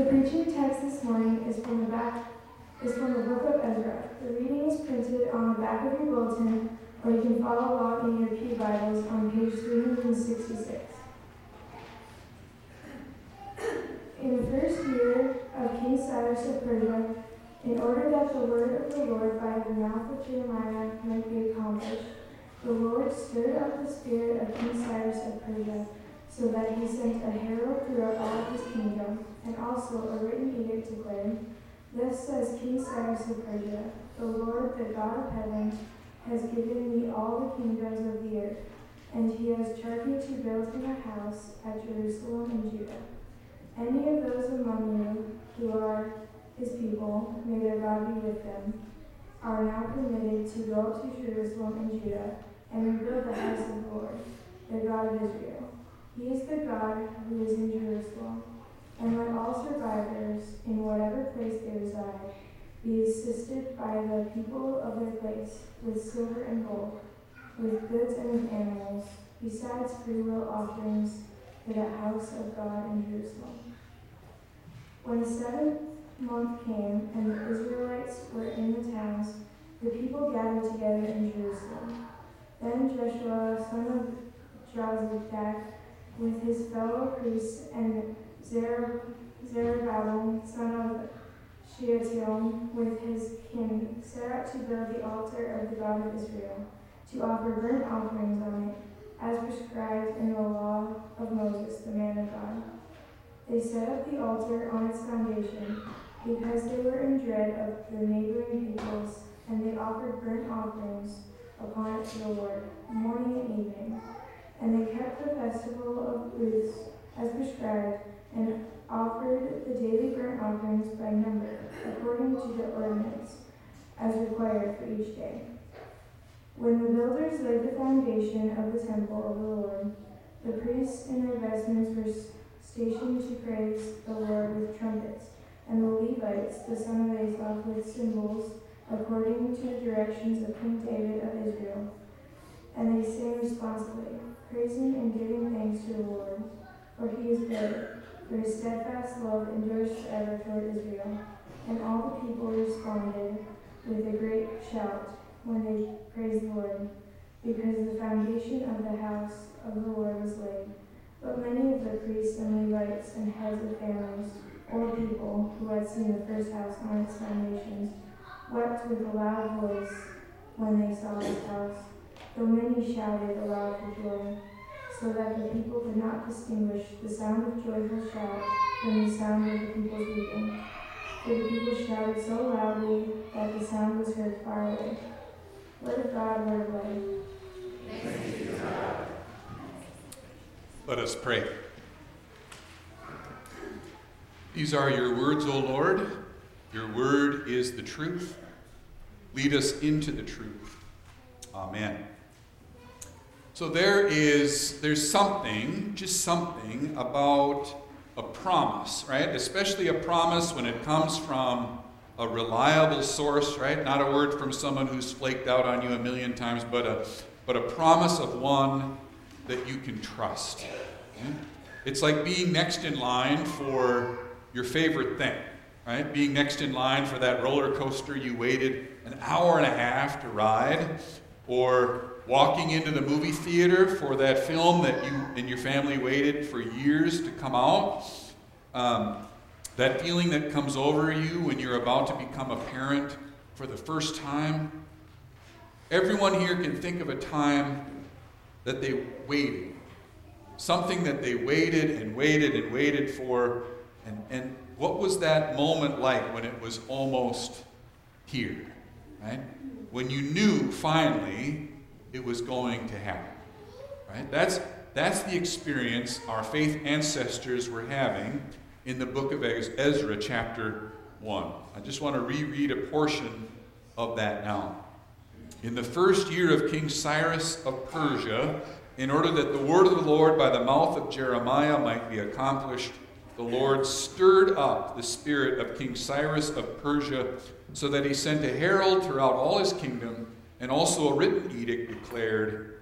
The preaching text this morning is from the back is from the book of Ezra. The reading is printed on the back of your bulletin, or you can follow along in your Pew Bibles on page 366. In the first year of King Cyrus of Persia, in order that the word of the Lord by the mouth of Jeremiah might be accomplished, the Lord stirred up the spirit of King Cyrus of Persia, so that he sent a herald throughout all of his kingdom, and also a written edict declaring, Thus says King Cyrus of Persia, The Lord, the God of heaven, has given me all the kingdoms of the earth, and he has charged me to build him a house at Jerusalem in Judah. Any of those among you who are his people, may their God be with them, are now permitted to go up to Jerusalem and Judah and rebuild the house of the Lord, the God of Israel. He is the God who is in Jerusalem. And let all survivors, in whatever place they reside, be assisted by the people of their place with silver and gold, with goods and with animals, besides freewill offerings for the house of God in Jerusalem. When the seventh month came, and the Israelites were in the towns, the people gathered together in Jerusalem. Then Joshua, son of Jozadak, with his fellow priests, and Zerubbabel, son of Shealtiel, with his kin, set out to build the altar of the God of Israel, to offer burnt offerings on it, as prescribed in the law of Moses, the man of God. They set up the altar on its foundation because they were in dread of the neighboring peoples, and they offered burnt offerings upon it to the Lord, morning and evening. And they kept the festival of booths as prescribed, and offered the daily burnt offerings by number, according to the ordinance, as required for each day. When the builders laid the foundation of the temple of the Lord, the priests in their vestments were stationed to praise the Lord with trumpets and the Levites, the son of Asaph, with cymbals, according to the directions of King David of Israel. And they sang responsibly, praising and giving thanks to the Lord, for he is good, for his steadfast love endures forever toward Israel. And all the people responded with a great shout when they praised the Lord, because the foundation of the house of the Lord was laid. But many of the priests and Levites and heads of families old people who had seen the first house on its foundations wept with a loud voice when they saw this house, though many shouted aloud for joy, so that the people could not distinguish the sound of joyful shout from the sound of the people's weeping. For the people shouted so loudly that the sound was heard far away. Word of God, word of life. Let us pray. These are your words, O Lord. Your word is the truth. Lead us into the truth. Amen. So there is there's something, just something about a promise, right? Especially a promise when it comes from a reliable source, right? Not a word from someone who's flaked out on you a million times, but a but a promise of one that you can trust. It's like being next in line for your favorite thing, right? Being next in line for that roller coaster you waited an hour and a half to ride, or walking into the movie theater for that film that you and your family waited for years to come out. Um, that feeling that comes over you when you're about to become a parent for the first time. Everyone here can think of a time that they waited. Something that they waited and waited and waited for and, and what was that moment like when it was almost here? Right? When you knew finally it was going to happen. Right? That's, that's the experience our faith ancestors were having in the book of Ezra, chapter 1. I just want to reread a portion of that now. In the first year of King Cyrus of Persia, in order that the word of the Lord by the mouth of Jeremiah might be accomplished, the Lord stirred up the spirit of King Cyrus of Persia, so that he sent a herald throughout all his kingdom, and also a written edict declared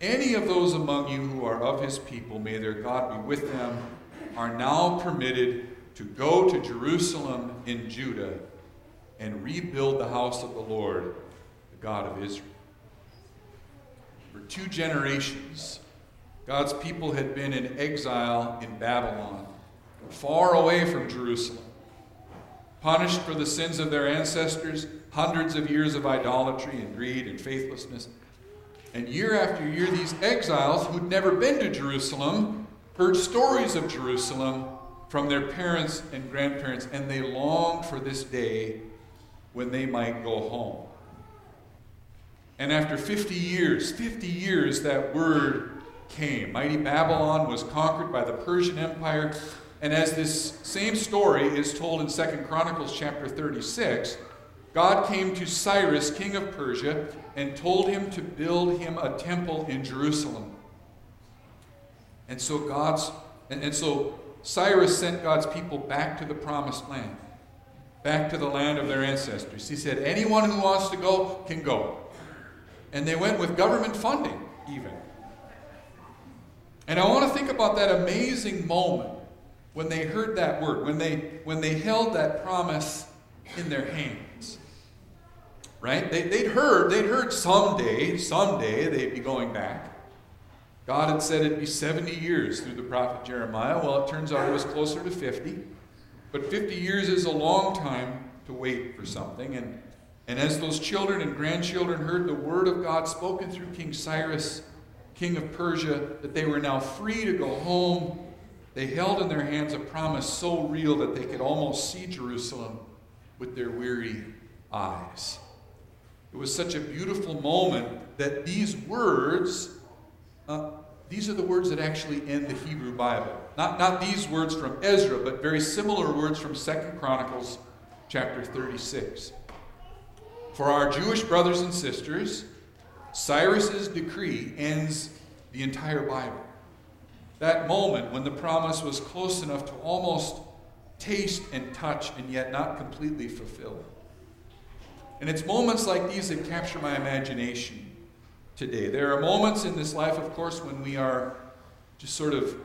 Any of those among you who are of his people, may their God be with them, are now permitted to go to Jerusalem in Judah and rebuild the house of the Lord, the God of Israel. For two generations, God's people had been in exile in Babylon, far away from Jerusalem, punished for the sins of their ancestors, hundreds of years of idolatry and greed and faithlessness. And year after year, these exiles who'd never been to Jerusalem heard stories of Jerusalem from their parents and grandparents, and they longed for this day when they might go home. And after 50 years, 50 years, that word came. Mighty Babylon was conquered by the Persian Empire. And as this same story is told in Second Chronicles chapter 36, God came to Cyrus, king of Persia, and told him to build him a temple in Jerusalem. And so God's and, and so Cyrus sent God's people back to the promised land, back to the land of their ancestors. He said, anyone who wants to go can go. And they went with government funding, even. And I want to think about that amazing moment when they heard that word, when they, when they held that promise in their hands. Right? They, they'd heard, they'd heard someday, someday they'd be going back. God had said it'd be 70 years through the prophet Jeremiah. Well, it turns out it was closer to 50. But 50 years is a long time to wait for something. And, and as those children and grandchildren heard the word of God spoken through King Cyrus, king of Persia, that they were now free to go home, they held in their hands a promise so real that they could almost see Jerusalem with their weary eyes. It was such a beautiful moment that these words, uh, these are the words that actually end the Hebrew Bible. Not, not these words from Ezra, but very similar words from Second Chronicles chapter 36. For our Jewish brothers and sisters, Cyrus's decree ends the entire Bible. That moment when the promise was close enough to almost taste and touch and yet not completely fulfill. And it's moments like these that capture my imagination today. There are moments in this life, of course, when we are just sort of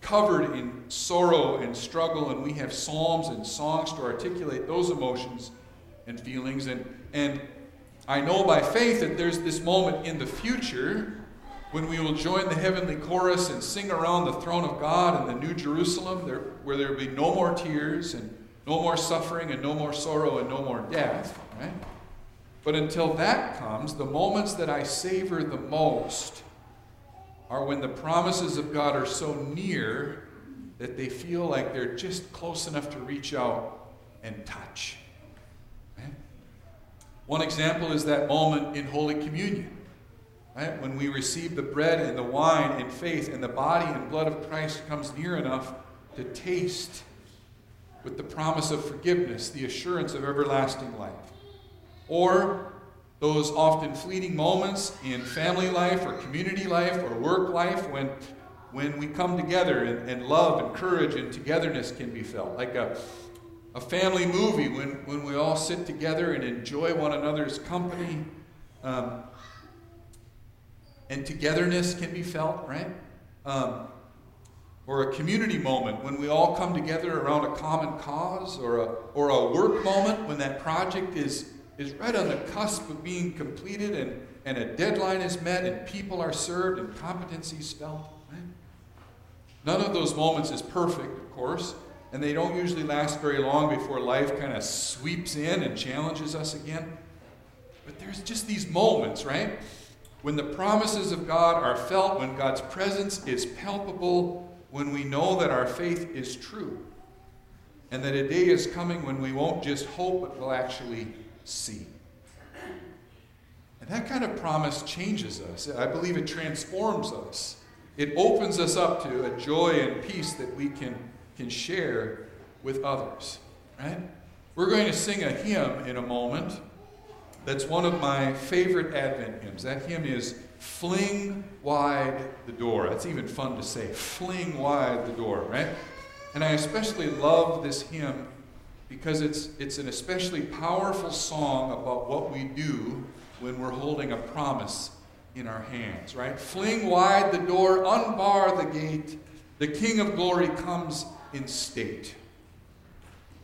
covered in sorrow and struggle, and we have psalms and songs to articulate those emotions and feelings. And, and I know by faith that there's this moment in the future when we will join the heavenly chorus and sing around the throne of God in the New Jerusalem, there, where there will be no more tears and no more suffering and no more sorrow and no more death. Right? But until that comes, the moments that I savor the most are when the promises of God are so near that they feel like they're just close enough to reach out and touch. One example is that moment in Holy Communion. Right? When we receive the bread and the wine in faith, and the body and blood of Christ comes near enough to taste with the promise of forgiveness, the assurance of everlasting life. Or those often fleeting moments in family life or community life or work life when, when we come together and, and love and courage and togetherness can be felt. Like a, a family movie when, when we all sit together and enjoy one another's company. Um, and togetherness can be felt, right? Um, or a community moment when we all come together around a common cause, or a, or a work moment when that project is, is right on the cusp of being completed and, and a deadline is met and people are served and competencies felt. Right? None of those moments is perfect, of course, and they don't usually last very long before life kind of sweeps in and challenges us again. But there's just these moments, right? When the promises of God are felt, when God's presence is palpable, when we know that our faith is true, and that a day is coming when we won't just hope, but will actually see. And that kind of promise changes us. I believe it transforms us. It opens us up to a joy and peace that we can, can share with others. Right? We're going to sing a hymn in a moment that's one of my favorite Advent hymns. That hymn is Fling Wide the Door. That's even fun to say. Fling wide the door, right? And I especially love this hymn because it's, it's an especially powerful song about what we do when we're holding a promise in our hands, right? Fling wide the door, unbar the gate. The King of glory comes in state.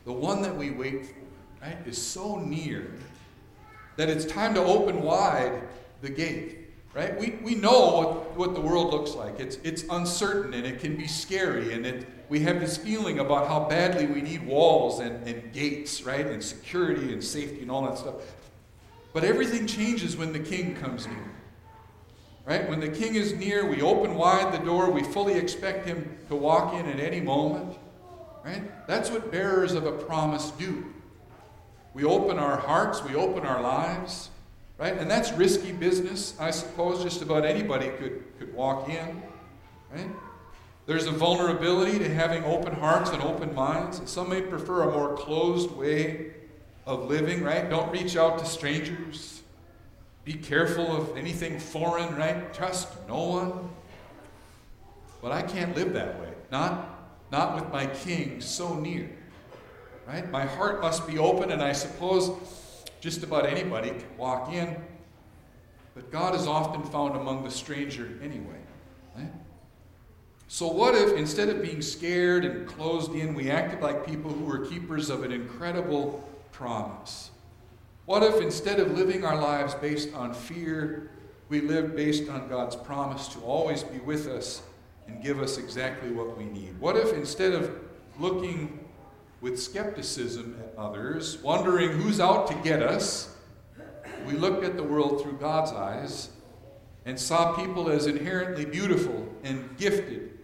the one that we wait for, right, is so near that it's time to open wide the gate. Right? We, we know what, what the world looks like. It's, it's uncertain and it can be scary, and it, we have this feeling about how badly we need walls and, and gates, right? And security and safety and all that stuff. But everything changes when the king comes near. Right? When the king is near, we open wide the door. We fully expect him to walk in at any moment. Right? That's what bearers of a promise do. We open our hearts, we open our lives, right? And that's risky business. I suppose just about anybody could, could walk in, right? There's a vulnerability to having open hearts and open minds. And some may prefer a more closed way of living, right? Don't reach out to strangers. Be careful of anything foreign, right? Trust no one. But I can't live that way. Not, not with my king so near. Right? My heart must be open, and I suppose just about anybody can walk in. But God is often found among the stranger anyway. Right? So, what if instead of being scared and closed in, we acted like people who were keepers of an incredible promise? What if instead of living our lives based on fear, we lived based on God's promise to always be with us and give us exactly what we need? What if instead of looking with skepticism at others, wondering who's out to get us, we looked at the world through God's eyes and saw people as inherently beautiful and gifted,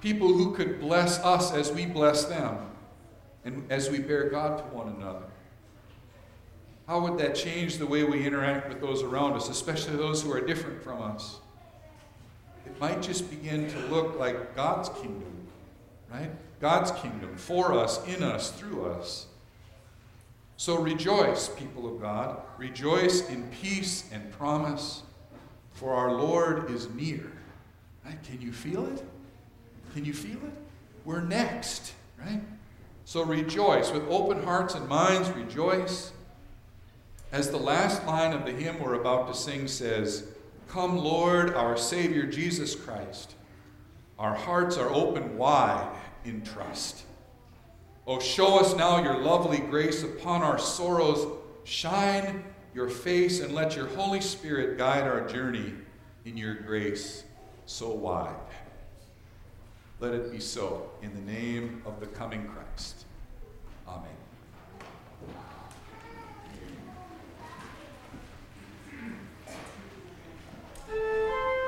people who could bless us as we bless them, and as we bear God to one another. How would that change the way we interact with those around us, especially those who are different from us? It might just begin to look like God's kingdom, right? God's kingdom for us, in us, through us. So rejoice, people of God. Rejoice in peace and promise, for our Lord is near. Right? Can you feel it? Can you feel it? We're next, right? So rejoice. With open hearts and minds, rejoice. As the last line of the hymn we're about to sing says, Come, Lord, our Savior Jesus Christ. Our hearts are open wide in trust. Oh, show us now your lovely grace upon our sorrows. Shine your face and let your Holy Spirit guide our journey in your grace so wide. Let it be so in the name of the coming Christ. Amen.